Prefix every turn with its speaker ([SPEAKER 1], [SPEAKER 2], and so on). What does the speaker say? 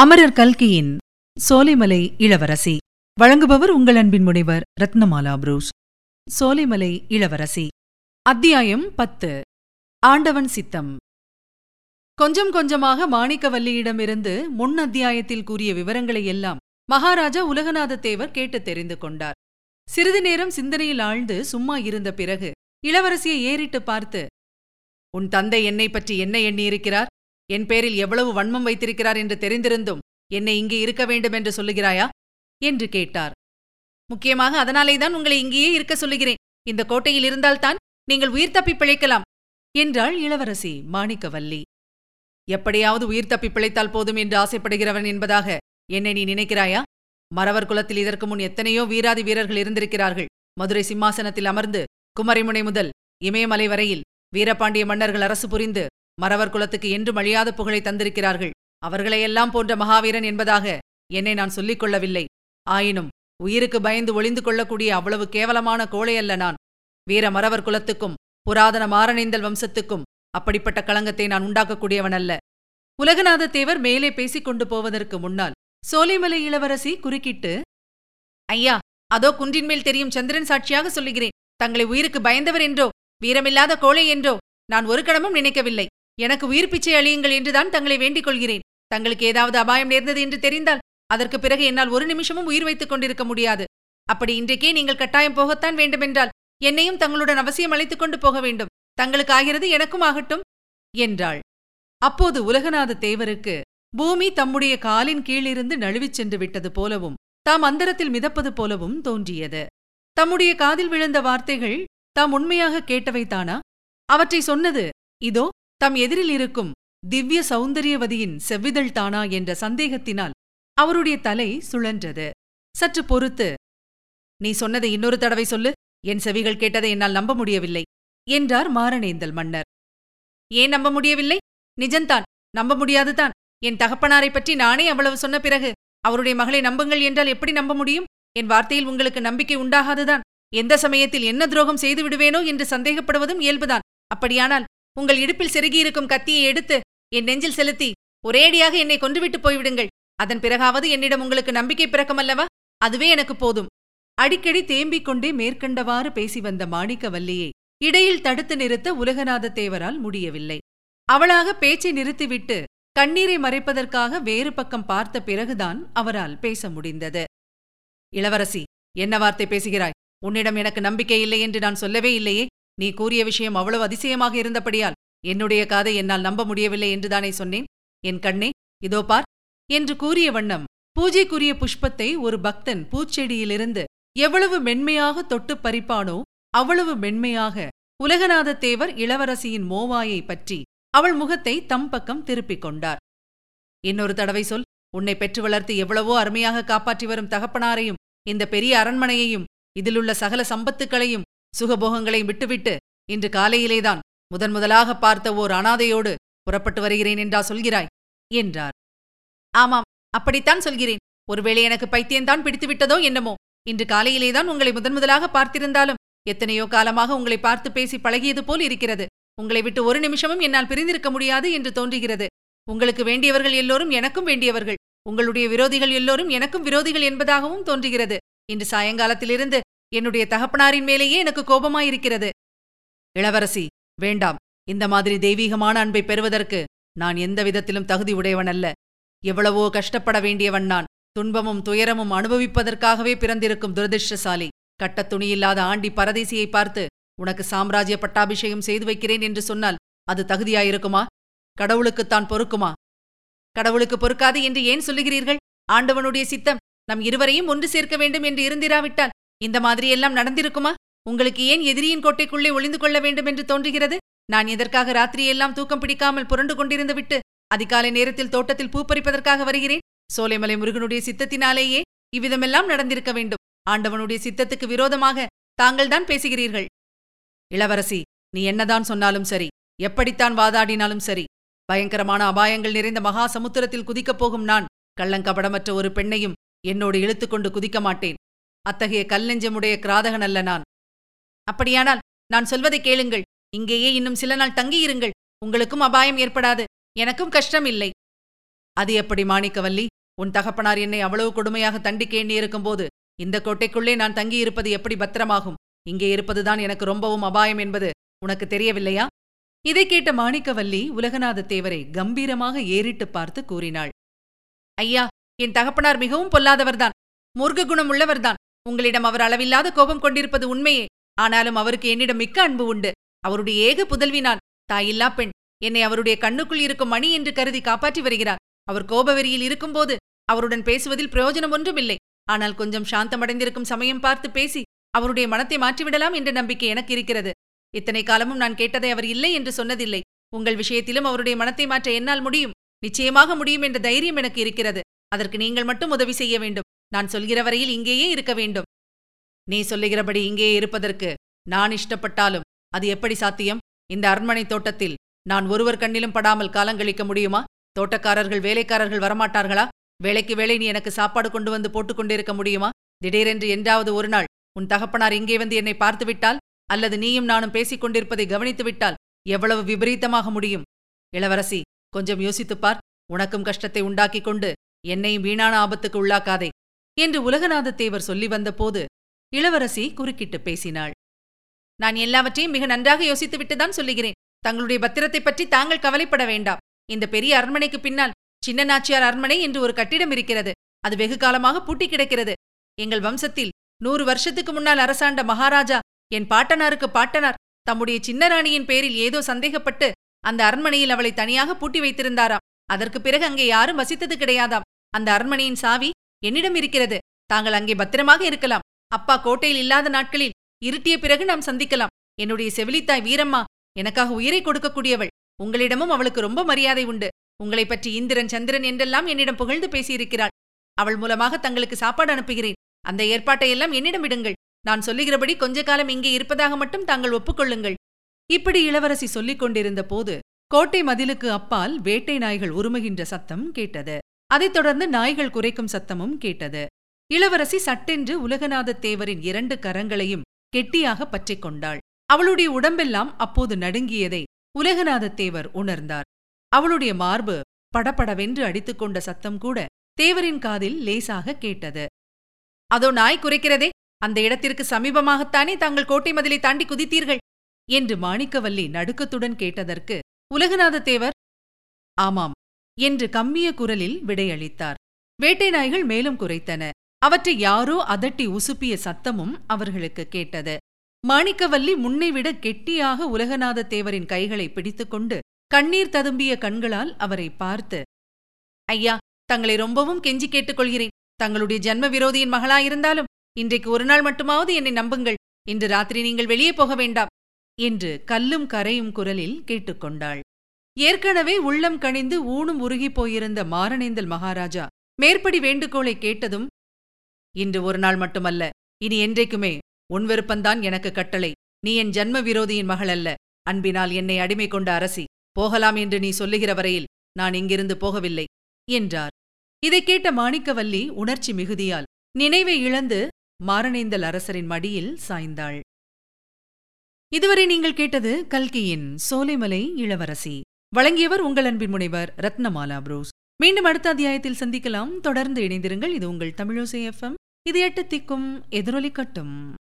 [SPEAKER 1] அமரர் கல்கியின் சோலைமலை இளவரசி. வழங்குபவர் உங்கள் அன்பின் முனைவர் ரத்னமாலா புரூஸ். சோலைமலை இளவரசி. அத்தியாயம் பத்து. ஆண்டவன் சித்தம். கொஞ்சம் கொஞ்சமாக மாணிக்கவல்லியிடமிருந்து முன் அத்தியாயத்தில் கூறிய விவரங்களை எல்லாம் மகாராஜா உலகநாத தேவர் கேட்டு தெரிந்து கொண்டார். சிறிது நேரம் சிந்தனையில் ஆழ்ந்து சும்மா இருந்த பிறகு இளவரசியை ஏறிட்டு பார்த்து உன் தந்தை என்னை பற்றி என்ன எண்ணியிருக்கிறார்? என் பேரில் எவ்வளவு வன்மம் வைத்திருக்கிறார் என்று தெரிந்திருந்தும் என்னை இங்கே இருக்க வேண்டும் என்று சொல்லுகிறாயா? என்று கேட்டார். முக்கியமாக அதனாலேதான் உங்களை இங்கேயே இருக்க சொல்லுகிறேன். இந்த கோட்டையில் இருந்தால்தான் நீங்கள் உயிர் தப்பி பிழைக்கலாம் என்றாள் இளவரசி மாணிக்கவல்லி. எப்படியாவது உயிர் தப்பி பிழைத்தால் போதும் என்று ஆசைப்படுகிறவன் என்பதாக என்னை நீ நினைக்கிறாயா? மறவர் குலத்தில் இதற்கு முன் எத்தனையோ வீராதி வீரர்கள் இருந்திருக்கிறார்கள். மதுரை சிம்மாசனத்தில் அமர்ந்து குமரிமுனை முதல் இமயமலை வரையில் வீரபாண்டிய மன்னர்கள் அரசு புரிந்து மறவர் குலத்துக்கு என்றும் அழியாத புகழை தந்திருக்கிறார்கள். அவர்களையெல்லாம் போன்ற மகாவீரன் என்பதாக என்னை நான் சொல்லிக் கொள்ளவில்லை. ஆயினும் உயிருக்கு பயந்து ஒளிந்து கொள்ளக்கூடிய அவ்வளவு கேவலமான கோழையல்ல நான். வீர மறவர் குலத்துக்கும் புராதன மாரணேந்தல் வம்சத்துக்கும் அப்படிப்பட்ட களங்கத்தை நான் உண்டாக்கக்கூடியவன் அல்ல உலகநாத தேவர் மேலே பேசிக் கொண்டு போவதற்கு முன்னால் சோலைமலை இளவரசி குறுக்கிட்டு ஐயா அதோ குன்றின் மேல் தெரியும் சந்திரன் சாட்சியாக சொல்லுகிறேன். தங்களை உயிருக்கு பயந்தவர் என்றோ வீரமில்லாத கோழை என்றோ நான் ஒரு கணமும் நினைக்கவில்லை. எனக்கு உயிர் பிச்சை அழியுங்கள் என்றுதான் தங்களை வேண்டிக் கொள்கிறேன். தங்களுக்கு ஏதாவது அபாயம் நேர்ந்தது என்று தெரிந்தால் அதற்கு பிறகு என்னால் ஒரு நிமிஷமும் உயிர் வைத்துக் கொண்டிருக்க முடியாது. அப்படி இன்றைக்கே நீங்கள் கட்டாயம் போகத்தான் வேண்டுமென்றால் என்னையும் தங்களுடன் அவசியம் அழைத்துக் கொண்டு போக வேண்டும். தங்களுக்கு ஆகிறது எனக்கும் ஆகட்டும் என்றாள். அப்போது உலகநாத தேவருக்கு பூமி தம்முடைய காலின் கீழிருந்து நழுவிச் சென்று விட்டது போலவும் தாம் அந்தரத்தில் மிதப்பது போலவும் தோன்றியது. தம்முடைய காதில் விழுந்த வார்த்தைகள் தாம் உண்மையாக கேட்டவைதானா அவற்றை சொன்னது இதோ தம் எதிரில் இருக்கும் திவ்ய சௌந்தரியவதியின் செவ்விதழ் தானா என்ற சந்தேகத்தினால் அவருடைய தலை சுழன்றது. சற்று பொறுத்து நீ சொன்னதை இன்னொரு தடவை சொல்லு. என் செவிகள் கேட்டதை என்னால் நம்ப முடியவில்லை என்றார் மாரணேந்தல் மன்னர். ஏன் நம்ப முடியவில்லை? நிஜந்தான் நம்ப முடியாதுதான். என் தகப்பனாரைப் பற்றி நானே அவ்வளவு சொன்ன பிறகு அவருடைய மகளை நம்புங்கள் என்றால் எப்படி நம்ப முடியும்? என் வார்த்தையில் உங்களுக்கு நம்பிக்கை உண்டாகாதுதான். எந்த சமயத்தில் என்ன துரோகம் செய்து விடுவேனோ என்று சந்தேகப்படுவதும் இயல்புதான். அப்படியானால் உங்கள் இடுப்பில் செருகியிருக்கும் கத்தியை எடுத்து என் நெஞ்சில் செலுத்தி ஒரேடியாக என்னை கொன்றுவிட்டு போய்விடுங்கள். அதன் பிறகாவது என்னிடம் உங்களுக்கு நம்பிக்கை பிறக்கமல்லவா? அதுவே எனக்கு போதும். அடிக்கடி தேம்பிக் கொண்டே மேற்கண்டவாறு பேசி வந்த மாணிக்கவல்லியை இடையில் தடுத்து நிறுத்த உலகநாத தேவரால் முடியவில்லை. அவளாக பேச்சை நிறுத்திவிட்டு கண்ணீரை மறைப்பதற்காக வேறு பக்கம் பார்த்த பிறகுதான் அவரால் பேச முடிந்தது. இளவரசி என்ன வார்த்தை பேசுகிறாய்? உன்னிடம் எனக்கு நம்பிக்கை இல்லை என்று நான் சொல்லவே இல்லையே. நீ கூறிய விஷயம் அவ்வளவு அதிசயமாக இருந்தபடியால் என்னுடைய காதை என்னால் நம்ப முடியவில்லை என்றுதானே சொன்னேன். என் கண்ணே இதோ பார். என்று கூறிய வண்ணம் பூஜைக்குரிய புஷ்பத்தை ஒரு பக்தன் பூச்செடியிலிருந்து எவ்வளவு மென்மையாக தொட்டுப் பறிப்பானோ அவ்வளவு மென்மையாக உலகநாத தேவர் இளவரசியின் மோவாயை பற்றி அவள் முகத்தை தம் பக்கம் திருப்பிக் கொண்டார். இன்னொரு தடவை சொல் உன்னை பெற்று வளர்த்து எவ்வளவோ அருமையாக காப்பாற்றி வரும் தகப்பனாரையும் இந்த பெரிய அரண்மனையையும் இதிலுள்ள சகல சம்பத்துக்களையும் சுகபோகங்களையும் விட்டுவிட்டு இன்று காலையிலேதான் முதன் முதலாக பார்த்த ஓர் அனாதையோடு புறப்பட்டு வருகிறேன் என்றா சொல்கிறாய்? என்றார். ஆமாம் அப்படித்தான் சொல்கிறேன். ஒருவேளை எனக்கு பைத்தியம்தான் பிடித்துவிட்டதோ என்னமோ? இன்று காலையிலேதான் உங்களை முதன் முதலாக பார்த்திருந்தாலும் எத்தனையோ காலமாக உங்களை பார்த்து பேசி பழகியது போல் இருக்கிறது. உங்களை விட்டு ஒரு நிமிஷமும் என்னால் பிரிந்திருக்க முடியாது என்று தோன்றுகிறது. உங்களுக்கு வேண்டியவர்கள் எல்லோரும் எனக்கும் வேண்டியவர்கள். உங்களுடைய விரோதிகள் எல்லோரும் எனக்கும் விரோதிகள் என்பதாகவும் தோன்றுகிறது. இன்று சாயங்காலத்திலிருந்து என்னுடைய தகப்பனாரின் மேலேயே எனக்கு கோபமாயிருக்கிறது. இளவரசி வேண்டாம். இந்த மாதிரி தெய்வீகமான அன்பை பெறுவதற்கு நான் எந்த விதத்திலும் தகுதி உடையவனல்ல எவ்வளவோ கஷ்டப்பட வேண்டியவன் நான். துன்பமும் துயரமும் அனுபவிப்பதற்காகவே பிறந்திருக்கும் துரதிருஷ்டசாலி. கட்டத் துணியில்லாத ஆண்டி பரதேசியை பார்த்து உனக்கு சாம்ராஜ்ய பட்டாபிஷேகம் செய்து வைக்கிறேன் என்று சொன்னால் அது தகுதியாயிருக்குமா? கடவுளுக்குத்தான் பொறுக்குமா? கடவுளுக்கு பொறுக்காது என்று ஏன் சொல்லுகிறீர்கள்? ஆண்டவனுடைய சித்தம் நம் இருவரையும் ஒன்று சேர்க்க வேண்டும் என்று இருந்திராவிட்டால் இந்த மாதிரியெல்லாம் நடந்திருக்குமா? உங்களுக்கு ஏன் எதிரியின் கோட்டைக்குள்ளே ஒளிந்து கொள்ள வேண்டும் என்று தோன்றுகிறது? நான் எதற்காக ராத்திரியெல்லாம் தூக்கம் பிடிக்காமல் புரண்டு கொண்டிருந்து விட்டு அதிகாலை நேரத்தில் தோட்டத்தில் பூ பறிப்பதற்காக வருகிறேன்? சோலைமலை முருகனுடைய சித்தத்தினாலேயே இவ்விதமெல்லாம் நடந்திருக்க வேண்டும். ஆண்டவனுடைய சித்தத்துக்கு விரோதமாக தாங்கள்தான் பேசுகிறீர்கள். இளவரசி நீ என்னதான் சொன்னாலும் சரி. எப்படித்தான் வாதாடினாலும் சரி. பயங்கரமான அபாயங்கள் நிறைந்த மகா சமுத்திரத்தில் குதிக்கப் போகும் நான் கள்ளங்கபடமற்ற ஒரு பெண்ணையும் என்னோடு இழுத்துக்கொண்டு குதிக்க மாட்டேன். அத்தகைய கல்லெஞ்சமுடைய கிராதகன் அல்ல நான். அப்படியானால் நான் சொல்வதை கேளுங்கள். இங்கேயே இன்னும் சில நாள் தங்கியிருங்கள். உங்களுக்கும் அபாயம் ஏற்படாது. எனக்கும் கஷ்டம் இல்லை அது எப்படி மாணிக்கவல்லி? உன் தகப்பனார் என்னை அவ்வளவு கொடுமையாக தண்டிக்க எண்ணியிருக்கும் போது இந்த கோட்டைக்குள்ளே நான் தங்கியிருப்பது எப்படி பத்திரமாகும்? இங்கே இருப்பதுதான் எனக்கு ரொம்பவும் அபாயம் என்பது உனக்கு தெரியவில்லையா? இதை கேட்ட மாணிக்கவல்லி உலகநாத தேவரை கம்பீரமாக ஏறிட்டு பார்த்து கூறினாள். ஐயா என் தகப்பனார் மிகவும் பொல்லாதவர்தான். முருக குணம் உள்ளவர்தான். உங்களிடம் அவர் அளவில்லாத கோபம் கொண்டிருப்பது உண்மையே. ஆனாலும் அவருக்கு என்னிடம் மிக்க அன்பு உண்டு. அவருடைய ஏக புதல்வி நான் தாயில்லா பெண் என்னை அவருடைய கண்ணுக்குள் இருக்கும் மணி என்று கருதி காப்பாற்றி வருகிறார். அவர் கோபவெறியில் இருக்கும்போது அவருடன் பேசுவதில் பிரயோஜனம் ஒன்றுமில்லை. ஆனால் கொஞ்சம் சாந்தமடைந்திருக்கும் சமயம் பார்த்து பேசி அவருடைய மனத்தை மாற்றிவிடலாம் என்ற நம்பிக்கை எனக்கு இருக்கிறது. இத்தனை காலமும் நான் கேட்டதை அவர் இல்லை என்று சொன்னதில்லை. உங்கள் விஷயத்திலும் அவருடைய மனத்தை மாற்ற என்னால் முடியும். நிச்சயமாக முடியும் என்ற தைரியம் எனக்கு இருக்கிறது. அதற்கு நீங்கள் மட்டும் உதவி செய்ய வேண்டும். நான் சொல்கிற வரையில் இங்கேயே இருக்க வேண்டும். நீ சொல்லுகிறபடி இங்கேயே இருப்பதற்கு நான் இஷ்டப்பட்டாலும் அது எப்படி சாத்தியம்? இந்த அரண்மனை தோட்டத்தில் நான் ஒருவர் கண்ணிலும் படாமல் காலங்கழிக்க முடியுமா? தோட்டக்காரர்கள் வேலைக்காரர்கள் வரமாட்டார்களா? வேலைக்கு வேலை நீ எனக்கு சாப்பாடு கொண்டு வந்து போட்டுக் கொண்டிருக்க முடியுமா? திடீரென்று என்றாவது ஒரு நாள் உன் தகப்பனார் இங்கே வந்து என்னை பார்த்துவிட்டால் அல்லது நீயும் நானும் பேசிக் கொண்டிருப்பதை கவனித்துவிட்டால் எவ்வளவு விபரீதமாக முடியும்? இளவரசி கொஞ்சம் யோசித்துப் பார். உனக்கும் கஷ்டத்தை உண்டாக்கிக் கொண்டு என்னையும் வீணான ஆபத்துக்கு உள்ளாக்காதே. என்று உலகநாதத்தேவர் சொல்லி வந்தபோது இளவரசி குறுக்கிட்டு பேசினாள். நான் எல்லாவற்றையும் மிக நன்றாக யோசித்துவிட்டுதான் சொல்லுகிறேன். தங்களுடைய பத்திரத்தைப் பற்றி தாங்கள் கவலைப்பட வேண்டாம். இந்த பெரிய அரண்மனைக்கு பின்னால் சின்ன நாச்சியார் அரண்மனை என்று ஒரு கட்டிடம் இருக்கிறது. அது வெகு காலமாக பூட்டி கிடக்கிறது. எங்கள் வம்சத்தில் நூறு வருஷத்துக்கு முன்னால் அரசாண்ட மகாராஜா என் பாட்டனாருக்கு பாட்டனார் தம்முடைய சின்ன ராணியின் பேரில் ஏதோ சந்தேகப்பட்டு அந்த அரண்மனையில் அவளை தனியாக பூட்டி வைத்திருந்தாராம். அதற்கு பிறகு அங்கே யாரும் வசித்தது கிடையாதாம். அந்த அரண்மனையின் சாவி என்னிடம் இருக்கிறது. தாங்கள் அங்கே பத்திரமாக இருக்கலாம். அப்பா கோட்டையில் இல்லாத நாட்களில் இருட்டிய பிறகு நாம் சந்திக்கலாம். என்னுடைய செவிலித்தாய் வீரம்மா எனக்காக உயிரை கொடுக்கக்கூடியவள். உங்களிடமும் அவளுக்கு ரொம்ப மரியாதை உண்டு. உங்களைப் பற்றி இந்திரன் சந்திரன் என்றெல்லாம் என்னிடம் புகழ்ந்து பேசியிருக்கிறாள். அவள் மூலமாக தங்களுக்கு சாப்பாடு அனுப்புகிறேன். அந்த ஏற்பாட்டையெல்லாம் என்னிடம் விடுங்கள். நான் சொல்லுகிறபடி கொஞ்ச காலம் இங்கே இருப்பதாக மட்டும் தாங்கள் ஒப்புக்கொள்ளுங்கள். இப்படி இளவரசி சொல்லிக் கொண்டிருந்த போது கோட்டை மதிலுக்கு அப்பால் வேட்டை நாய்கள் உருமுகின்ற சத்தம் கேட்டது. அதைத் தொடர்ந்து நாய்கள் குறைக்கும் சத்தமும் கேட்டது. இளவரசி சட்டென்று உலகநாதத் தேவரின் இரண்டு கரங்களையும் கெட்டியாக பற்றிக் கொண்டாள். அவளுடைய உடம்பெல்லாம் அப்போது நடுங்கியதை உலகநாதத் தேவர் உணர்ந்தார். அவளுடைய மார்பு படபடவென்று அடித்துக்கொண்ட சத்தம் கூட தேவரின் காதில் லேசாக கேட்டது. அதோ நாய் குறைக்கிறதே அந்த இடத்திற்கு சமீபமாகத்தானே தாங்கள் கோட்டை மதிலை தாண்டி குதித்தீர்கள்? என்று மாணிக்கவல்லி நடுக்கத்துடன் கேட்டதற்கு உலகநாத தேவர் ஆமாம் என்று கம்மிய குரலில் விடையளித்தார். வேட்டை நாய்கள் மேலும் குறைத்தன. அவற்றை யாரோ அதட்டி உசுப்பிய சத்தமும் அவர்களுக்கு கேட்டது. மாணிக்கவல்லி முன்னைவிட கெட்டியாக உலகநாத தேவரின் கைகளை பிடித்துக்கொண்டு கண்ணீர் ததும்பிய கண்களால் அவரை பார்த்து ஐயா தங்களை ரொம்பவும் கெஞ்சி கேட்டுக்கொள்கிறேன். தங்களுடைய ஜன்ம விரோதியின் மகளாயிருந்தாலும் இன்றைக்கு ஒரு நாள் மட்டுமாவது என்னை நம்புங்கள். இன்று ராத்திரி நீங்கள் வெளியே போக வேண்டாம் என்று கல்லும் கரையும் குரலில் கேட்டுக்கொண்டாள். ஏற்கனவே உள்ளம் கணிந்து ஊனும் உருகிப் போயிருந்த மாரணேந்தல் மகாராஜா மேற்படி வேண்டுகோளை கேட்டதும் இன்று ஒரு நாள் மட்டுமல்ல இனி என்றைக்குமே உன் விருப்பந்தான் எனக்கு கட்டளை. நீ என் ஜன்ம விரோதியின் மகள் அல்ல. அன்பினால் என்னை அடிமை கொண்ட அரசி போகலாம் என்று நீ சொல்லுகிற வரையில் நான் இங்கிருந்து போகவில்லை என்றார். இதைக் கேட்ட மாணிக்கவல்லி உணர்ச்சி மிகுதியால் நினைவை இழந்து மாரணேந்தல் அரசரின் மடியில் சாய்ந்தாள். இதுவரை நீங்கள் கேட்டது கல்கியின் சோலைமலை இளவரசி. வழங்கியவர் உங்கள் அன்பின் முனைவர் ரத்னமாலா புரோஸ். மீண்டும் அடுத்த அத்தியாயத்தில் சந்திக்கலாம். தொடர்ந்து இணைந்திருங்கள். இது உங்கள் தமிழோசை எஃப்எம் இது எட்டு திக்கும் எதிரொலி கட்டும்.